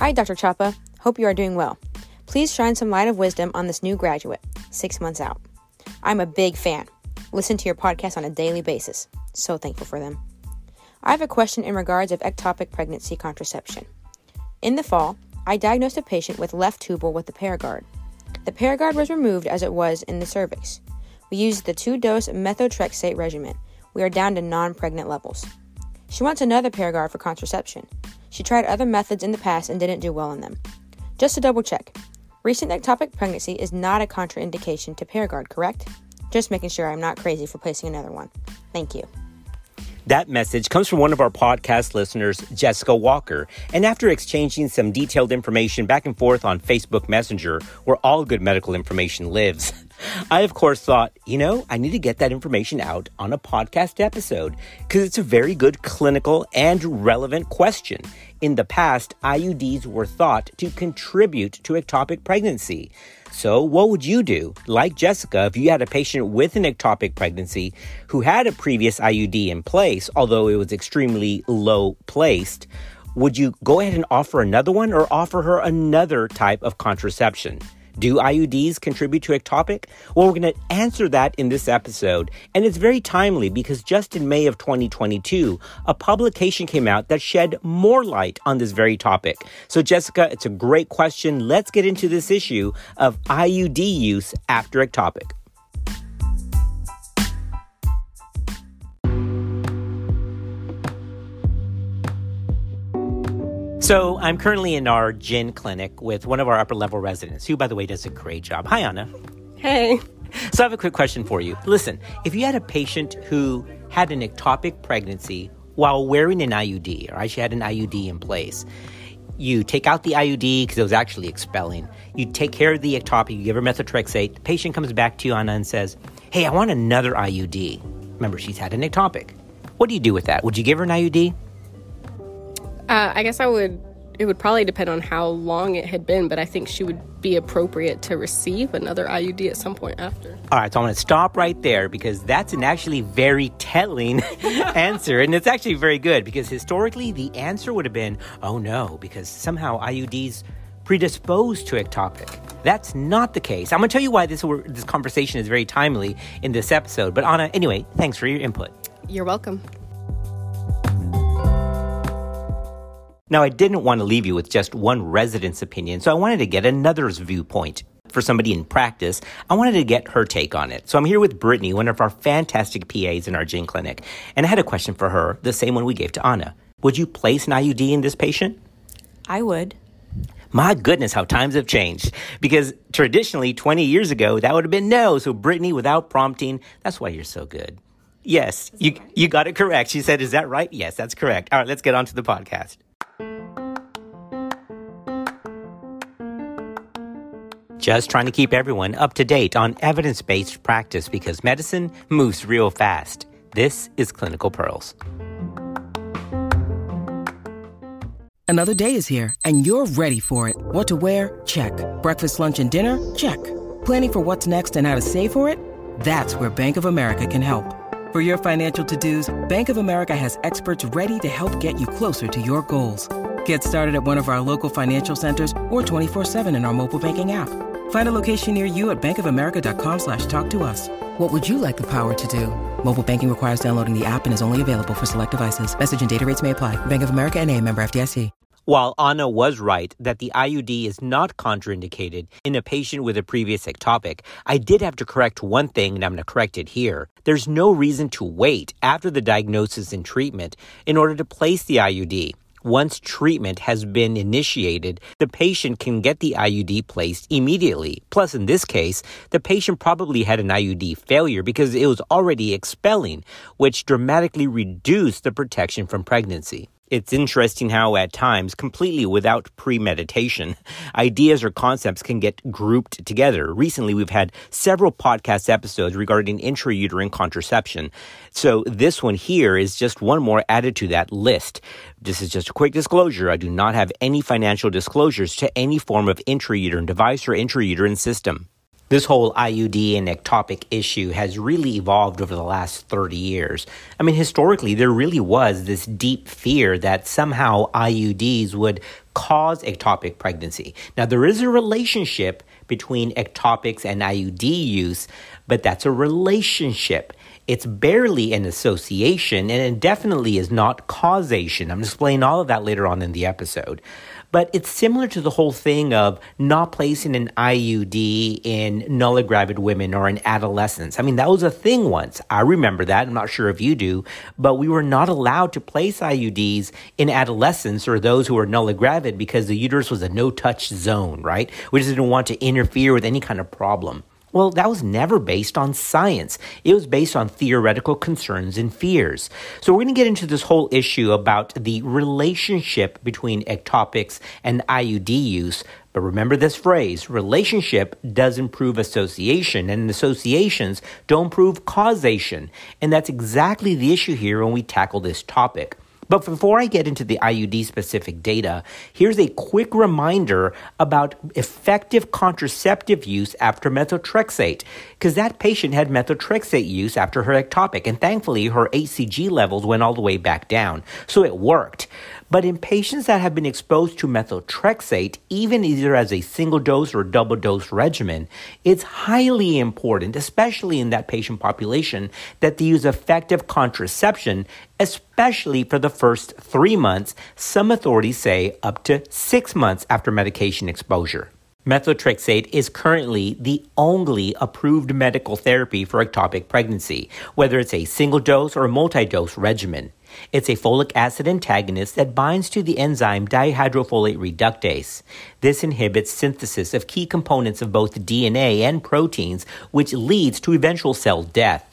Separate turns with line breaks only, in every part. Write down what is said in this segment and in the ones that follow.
Hi, Dr. Chapa. Hope you are doing well. Please shine some light of wisdom on this new graduate, six months out. I'm a big fan. Listen to your podcast on a daily basis. So thankful for them. I have a question in regards of ectopic pregnancy contraception. In the fall, I diagnosed a patient with left tubal with the Paragard. The Paragard was removed as it was in the cervix. We used the two dose methotrexate regimen. We are down to non pregnant levels. She wants another Paragard for contraception. She tried other methods in the past and didn't do well in them. Just to double check, recent ectopic pregnancy is not a contraindication to Paragard, correct? Just making sure I'm not crazy for placing another one. Thank you.
That message comes from one of our podcast listeners, Jessica Walker. And after exchanging some detailed information back and forth on Facebook Messenger, where all good medical information lives, I, of course, thought, you know, I need to get that information out on a podcast episode because it's a very good clinical and relevant question. In the past, IUDs were thought to contribute to ectopic pregnancy. So, what would you do? Like Jessica, if you had a patient with an ectopic pregnancy who had a previous IUD in place, although it was extremely low placed, would you go ahead and offer another one or offer her another type of contraception? Do IUDs contribute to ectopic? Well, we're going to answer that in this episode. And it's very timely because just in May of 2022, a publication came out that shed more light on this very topic. So, Jessica, it's a great question. Let's get into this issue of IUD use after ectopic. So I'm currently in our gyn clinic with one of our upper level residents, who, by the way, does a great job. Hi, Anna.
Hey.
So I have a quick question for you. Listen, if you had a patient who had an ectopic pregnancy while wearing an IUD, or she had an IUD in place, you take out the IUD because it was actually expelling. You take care of the ectopic, you give her methotrexate. The patient comes back to you, Anna, and says, Hey, I want another IUD. Remember, she's had an ectopic. What do you do with that? Would you give her an IUD?
Uh, I guess I would. It would probably depend on how long it had been, but I think she would be appropriate to receive another IUD at some point after.
All right, so I'm going to stop right there because that's an actually very telling answer. And it's actually very good because historically the answer would have been, oh no, because somehow IUDs predisposed to ectopic. That's not the case. I'm going to tell you why this, this conversation is very timely in this episode. But Anna, anyway, thanks for your input.
You're welcome.
Now, I didn't want to leave you with just one resident's opinion, so I wanted to get another's viewpoint. For somebody in practice, I wanted to get her take on it. So I'm here with Brittany, one of our fantastic PAs in our gyn clinic, and I had a question for her, the same one we gave to Anna. Would you place an IUD in this patient?
I would.
My goodness, how times have changed. Because traditionally, 20 years ago, that would have been no. So, Brittany, without prompting, that's why you're so good. Yes, you, right? you got it correct. She said, Is that right? Yes, that's correct. All right, let's get on to the podcast. Just trying to keep everyone up to date on evidence based practice because medicine moves real fast. This is Clinical Pearls.
Another day is here and you're ready for it. What to wear? Check. Breakfast, lunch, and dinner? Check. Planning for what's next and how to save for it? That's where Bank of America can help. For your financial to dos, Bank of America has experts ready to help get you closer to your goals. Get started at one of our local financial centers or 24 7 in our mobile banking app. Find a location near you at bankofamerica.com slash talk to us. What would you like the power to do? Mobile banking requires downloading the app and is only available for select devices. Message and data rates may apply. Bank of America and a member FDIC.
While Anna was right that the IUD is not contraindicated in a patient with a previous ectopic, I did have to correct one thing and I'm going to correct it here. There's no reason to wait after the diagnosis and treatment in order to place the IUD. Once treatment has been initiated, the patient can get the IUD placed immediately. Plus, in this case, the patient probably had an IUD failure because it was already expelling, which dramatically reduced the protection from pregnancy. It's interesting how, at times, completely without premeditation, ideas or concepts can get grouped together. Recently, we've had several podcast episodes regarding intrauterine contraception. So, this one here is just one more added to that list. This is just a quick disclosure. I do not have any financial disclosures to any form of intrauterine device or intrauterine system. This whole IUD and ectopic issue has really evolved over the last 30 years. I mean, historically, there really was this deep fear that somehow IUDs would cause ectopic pregnancy. Now, there is a relationship between ectopics and IUD use, but that's a relationship. It's barely an association, and it definitely is not causation. I'm explaining all of that later on in the episode. But it's similar to the whole thing of not placing an IUD in nulligravid women or in adolescents. I mean, that was a thing once. I remember that. I'm not sure if you do, but we were not allowed to place IUDs in adolescents or those who were nulligravid because the uterus was a no touch zone, right? We just didn't want to interfere with any kind of problem. Well, that was never based on science. It was based on theoretical concerns and fears. So, we're going to get into this whole issue about the relationship between ectopics and IUD use. But remember this phrase relationship doesn't prove association, and associations don't prove causation. And that's exactly the issue here when we tackle this topic. But before I get into the IUD specific data, here's a quick reminder about effective contraceptive use after methotrexate, because that patient had methotrexate use after her ectopic, and thankfully her HCG levels went all the way back down. So it worked. But in patients that have been exposed to methotrexate, even either as a single dose or double dose regimen, it's highly important, especially in that patient population, that they use effective contraception, especially for the first three months. Some authorities say up to six months after medication exposure. Methotrexate is currently the only approved medical therapy for ectopic pregnancy, whether it's a single dose or multi dose regimen. It's a folic acid antagonist that binds to the enzyme dihydrofolate reductase. This inhibits synthesis of key components of both DNA and proteins, which leads to eventual cell death.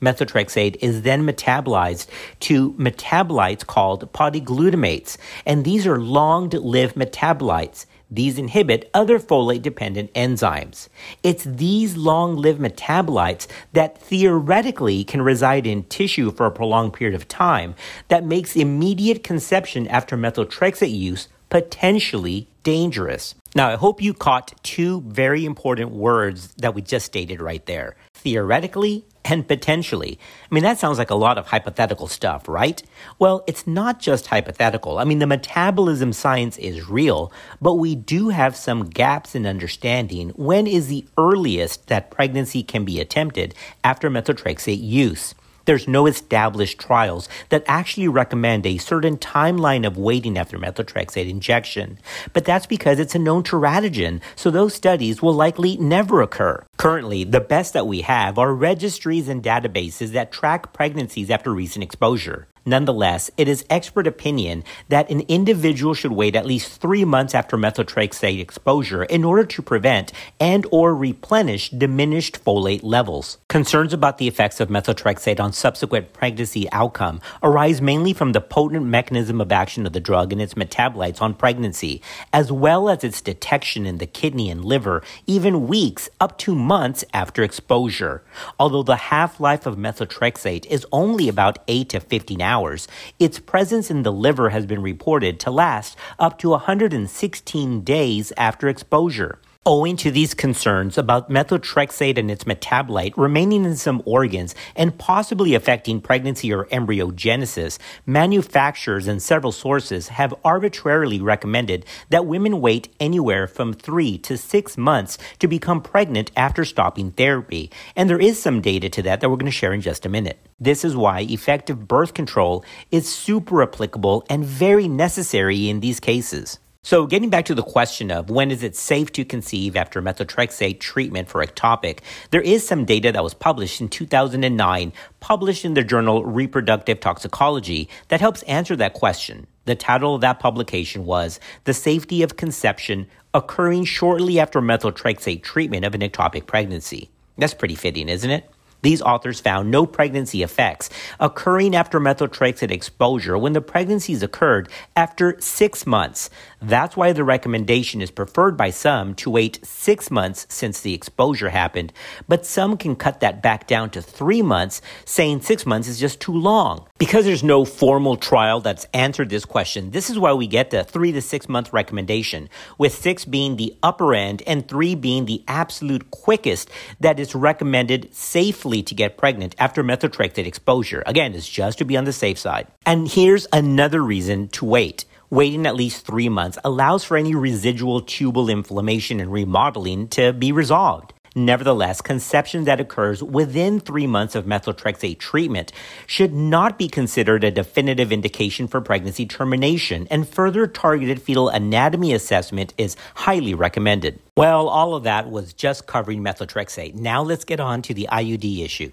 Methotrexate is then metabolized to metabolites called polyglutamates, and these are long lived metabolites. These inhibit other folate dependent enzymes. It's these long lived metabolites that theoretically can reside in tissue for a prolonged period of time that makes immediate conception after methotrexate use potentially dangerous. Now, I hope you caught two very important words that we just stated right there theoretically and potentially. I mean, that sounds like a lot of hypothetical stuff, right? Well, it's not just hypothetical. I mean, the metabolism science is real, but we do have some gaps in understanding when is the earliest that pregnancy can be attempted after methotrexate use. There's no established trials that actually recommend a certain timeline of waiting after methotrexate injection. But that's because it's a known teratogen, so those studies will likely never occur. Currently, the best that we have are registries and databases that track pregnancies after recent exposure. Nonetheless, it is expert opinion that an individual should wait at least three months after methotrexate exposure in order to prevent and or replenish diminished folate levels. Concerns about the effects of methotrexate on subsequent pregnancy outcome arise mainly from the potent mechanism of action of the drug and its metabolites on pregnancy, as well as its detection in the kidney and liver even weeks up to months after exposure. Although the half-life of methotrexate is only about 8 to 15 hours, hours, its presence in the liver has been reported to last up to 116 days after exposure. Owing to these concerns about methotrexate and its metabolite remaining in some organs and possibly affecting pregnancy or embryogenesis, manufacturers and several sources have arbitrarily recommended that women wait anywhere from three to six months to become pregnant after stopping therapy. And there is some data to that that we're going to share in just a minute. This is why effective birth control is super applicable and very necessary in these cases. So, getting back to the question of when is it safe to conceive after methotrexate treatment for ectopic, there is some data that was published in 2009, published in the journal Reproductive Toxicology, that helps answer that question. The title of that publication was The Safety of Conception Occurring Shortly After Methotrexate Treatment of an Ectopic Pregnancy. That's pretty fitting, isn't it? These authors found no pregnancy effects occurring after methotrexate exposure when the pregnancies occurred after six months. That's why the recommendation is preferred by some to wait six months since the exposure happened, but some can cut that back down to three months, saying six months is just too long. Because there's no formal trial that's answered this question, this is why we get the three to six month recommendation, with six being the upper end and three being the absolute quickest that is recommended safely to get pregnant after methotrexate exposure. Again, it's just to be on the safe side. And here's another reason to wait waiting at least three months allows for any residual tubal inflammation and remodeling to be resolved. Nevertheless, conception that occurs within three months of methotrexate treatment should not be considered a definitive indication for pregnancy termination, and further targeted fetal anatomy assessment is highly recommended. Well, all of that was just covering methotrexate. Now let's get on to the IUD issue.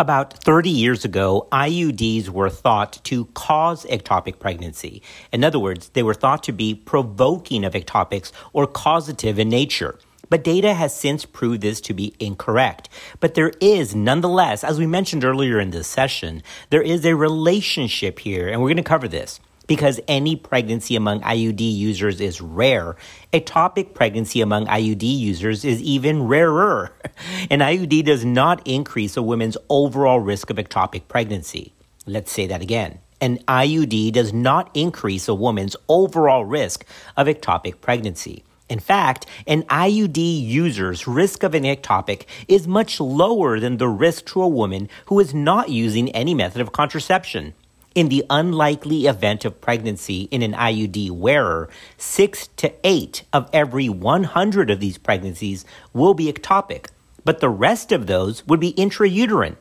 About 30 years ago, IUDs were thought to cause ectopic pregnancy. In other words, they were thought to be provoking of ectopics or causative in nature. But data has since proved this to be incorrect. But there is, nonetheless, as we mentioned earlier in this session, there is a relationship here, and we're going to cover this because any pregnancy among IUD users is rare. Ectopic pregnancy among IUD users is even rarer. An IUD does not increase a woman's overall risk of ectopic pregnancy. Let's say that again. An IUD does not increase a woman's overall risk of ectopic pregnancy. In fact, an IUD user's risk of an ectopic is much lower than the risk to a woman who is not using any method of contraception. In the unlikely event of pregnancy in an IUD wearer, 6 to 8 of every 100 of these pregnancies will be ectopic, but the rest of those would be intrauterine.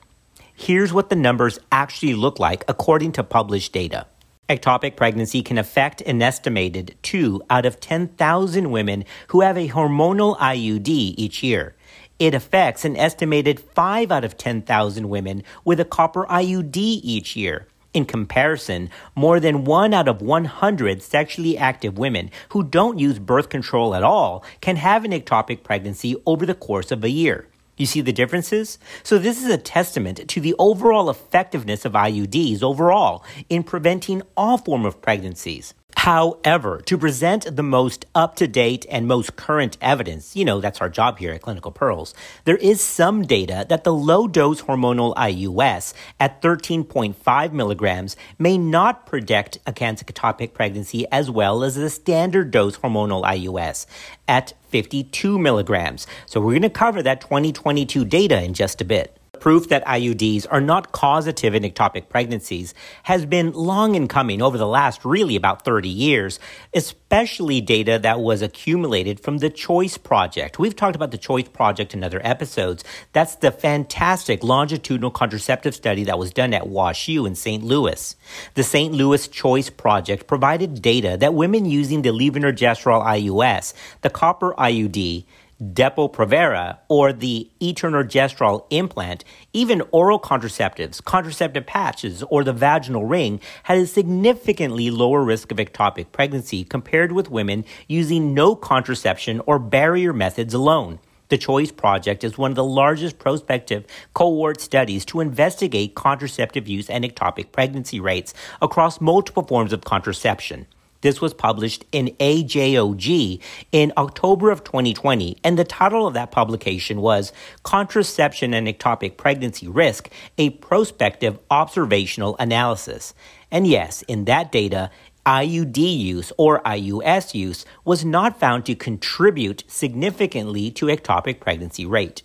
Here's what the numbers actually look like according to published data. Ectopic pregnancy can affect an estimated 2 out of 10,000 women who have a hormonal IUD each year. It affects an estimated 5 out of 10,000 women with a copper IUD each year. In comparison, more than one out of 100 sexually active women who don't use birth control at all can have an ectopic pregnancy over the course of a year. You see the differences? So this is a testament to the overall effectiveness of IUDs overall in preventing all form of pregnancies. However, to present the most up to date and most current evidence, you know, that's our job here at Clinical Pearls, there is some data that the low dose hormonal IUS at 13.5 milligrams may not predict a cancer pregnancy as well as the standard dose hormonal IUS at 52 milligrams. So we're going to cover that 2022 data in just a bit proof that IUDs are not causative in ectopic pregnancies has been long in coming over the last really about 30 years, especially data that was accumulated from the CHOICE Project. We've talked about the CHOICE Project in other episodes. That's the fantastic longitudinal contraceptive study that was done at WashU in St. Louis. The St. Louis CHOICE Project provided data that women using the levonorgestrel IUS, the copper IUD, Depo-Provera or the etonogestrel implant, even oral contraceptives, contraceptive patches, or the vaginal ring had a significantly lower risk of ectopic pregnancy compared with women using no contraception or barrier methods alone. The CHOICE Project is one of the largest prospective cohort studies to investigate contraceptive use and ectopic pregnancy rates across multiple forms of contraception. This was published in AJOG in October of 2020, and the title of that publication was Contraception and Ectopic Pregnancy Risk A Prospective Observational Analysis. And yes, in that data, IUD use or IUS use was not found to contribute significantly to ectopic pregnancy rate.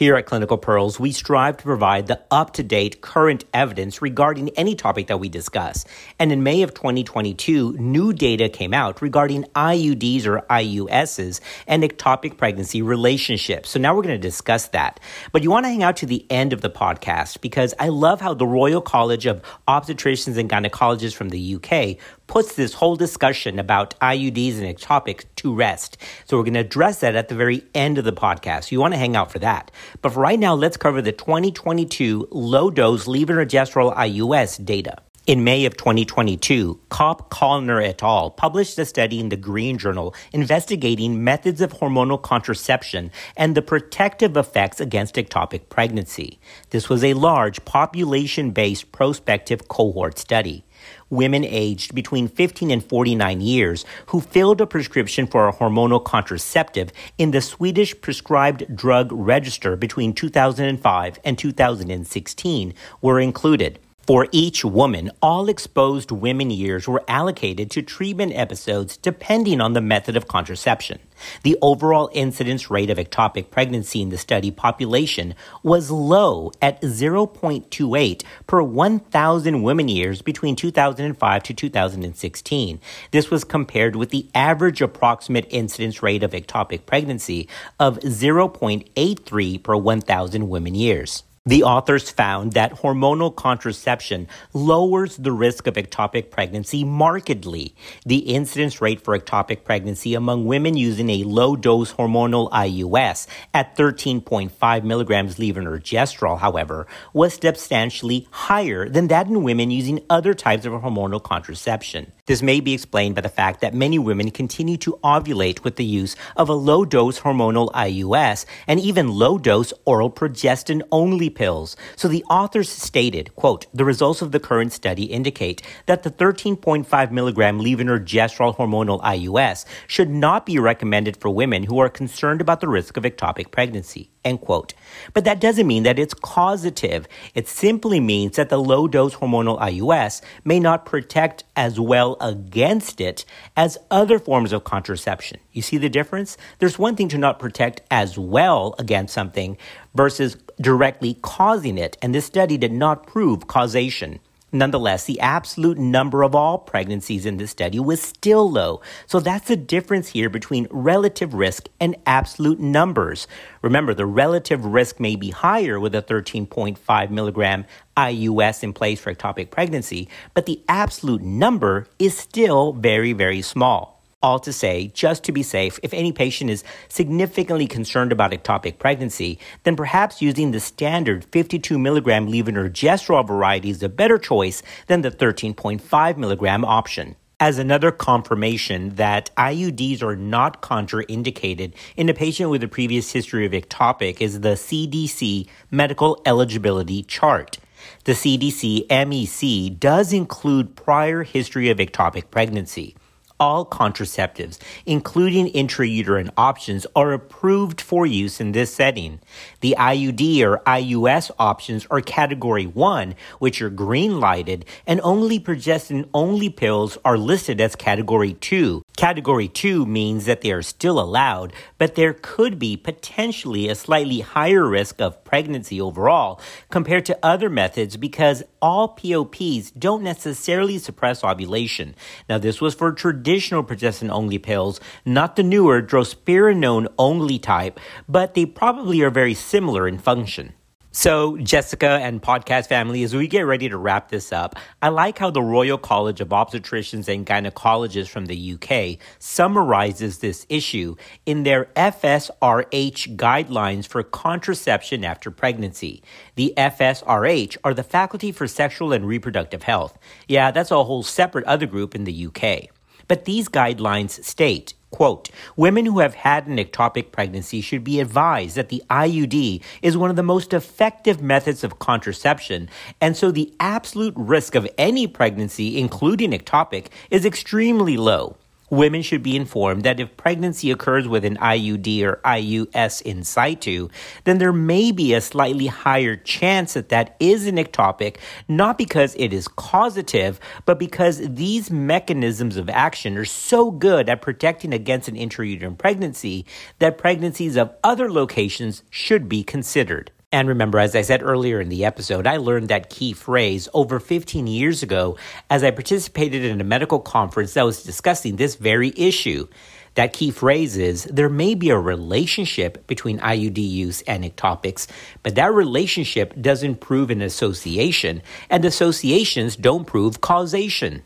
Here at Clinical Pearls, we strive to provide the up to date current evidence regarding any topic that we discuss. And in May of 2022, new data came out regarding IUDs or IUSs and ectopic pregnancy relationships. So now we're going to discuss that. But you want to hang out to the end of the podcast because I love how the Royal College of Obstetricians and Gynecologists from the UK puts this whole discussion about IUDs and ectopics to rest. So we're going to address that at the very end of the podcast. You want to hang out for that. But for right now, let's cover the 2022 low dose levonorgestrel IUS data. In May of 2022, Kopp Kallner et al. published a study in the Green Journal investigating methods of hormonal contraception and the protective effects against ectopic pregnancy. This was a large population based prospective cohort study women aged between 15 and 49 years who filled a prescription for a hormonal contraceptive in the Swedish prescribed drug register between 2005 and 2016 were included. For each woman, all exposed women years were allocated to treatment episodes depending on the method of contraception. The overall incidence rate of ectopic pregnancy in the study population was low at 0.28 per 1,000 women years between 2005 to 2016. This was compared with the average approximate incidence rate of ectopic pregnancy of 0.83 per 1,000 women years. The authors found that hormonal contraception lowers the risk of ectopic pregnancy markedly. The incidence rate for ectopic pregnancy among women using a low dose hormonal IUS at 13.5 milligrams levonorgestrel, however, was substantially higher than that in women using other types of hormonal contraception. This may be explained by the fact that many women continue to ovulate with the use of a low dose hormonal IUS and even low dose oral progestin only pills. So the authors stated, quote, the results of the current study indicate that the 13.5 milligram levonorgestrel hormonal IUS should not be recommended for women who are concerned about the risk of ectopic pregnancy. End quote. But that doesn't mean that it's causative. It simply means that the low dose hormonal IUS may not protect as well against it as other forms of contraception. You see the difference? There's one thing to not protect as well against something versus directly causing it. And this study did not prove causation. Nonetheless, the absolute number of all pregnancies in this study was still low. So that's the difference here between relative risk and absolute numbers. Remember, the relative risk may be higher with a 13.5 milligram IUS in place for ectopic pregnancy, but the absolute number is still very, very small. All to say, just to be safe, if any patient is significantly concerned about ectopic pregnancy, then perhaps using the standard 52 milligram levonorgestrel variety is a better choice than the 13.5 milligram option. As another confirmation that IUDs are not contraindicated in a patient with a previous history of ectopic is the CDC medical eligibility chart. The CDC MEC does include prior history of ectopic pregnancy all contraceptives, including intrauterine options, are approved for use in this setting. The IUD or IUS options are category 1, which are green lighted, and only progestin only pills are listed as category 2. Category 2 means that they are still allowed, but there could be potentially a slightly higher risk of pregnancy overall compared to other methods because all POPs don't necessarily suppress ovulation. Now, this was for traditional progestin only pills, not the newer drospirenone only type, but they probably are very similar in function. So, Jessica and podcast family, as we get ready to wrap this up, I like how the Royal College of Obstetricians and Gynecologists from the UK summarizes this issue in their FSRH guidelines for contraception after pregnancy. The FSRH are the Faculty for Sexual and Reproductive Health. Yeah, that's a whole separate other group in the UK. But these guidelines state Quote, women who have had an ectopic pregnancy should be advised that the IUD is one of the most effective methods of contraception, and so the absolute risk of any pregnancy, including ectopic, is extremely low. Women should be informed that if pregnancy occurs with an IUD or IUS in situ, then there may be a slightly higher chance that that is an ectopic, not because it is causative, but because these mechanisms of action are so good at protecting against an intrauterine pregnancy that pregnancies of other locations should be considered. And remember, as I said earlier in the episode, I learned that key phrase over 15 years ago as I participated in a medical conference that was discussing this very issue. That key phrase is there may be a relationship between IUD use and ectopics, but that relationship doesn't prove an association, and associations don't prove causation.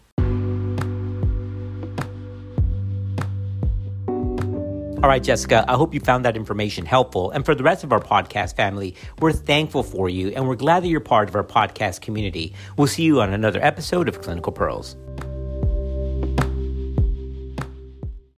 All right, Jessica, I hope you found that information helpful. And for the rest of our podcast family, we're thankful for you and we're glad that you're part of our podcast community. We'll see you on another episode of Clinical Pearls.